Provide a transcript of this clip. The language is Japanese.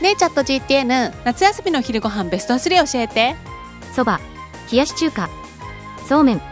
ねえチャット GTN 夏休みの昼ご飯ベスト3教えて。そば冷やし中華。そうめん。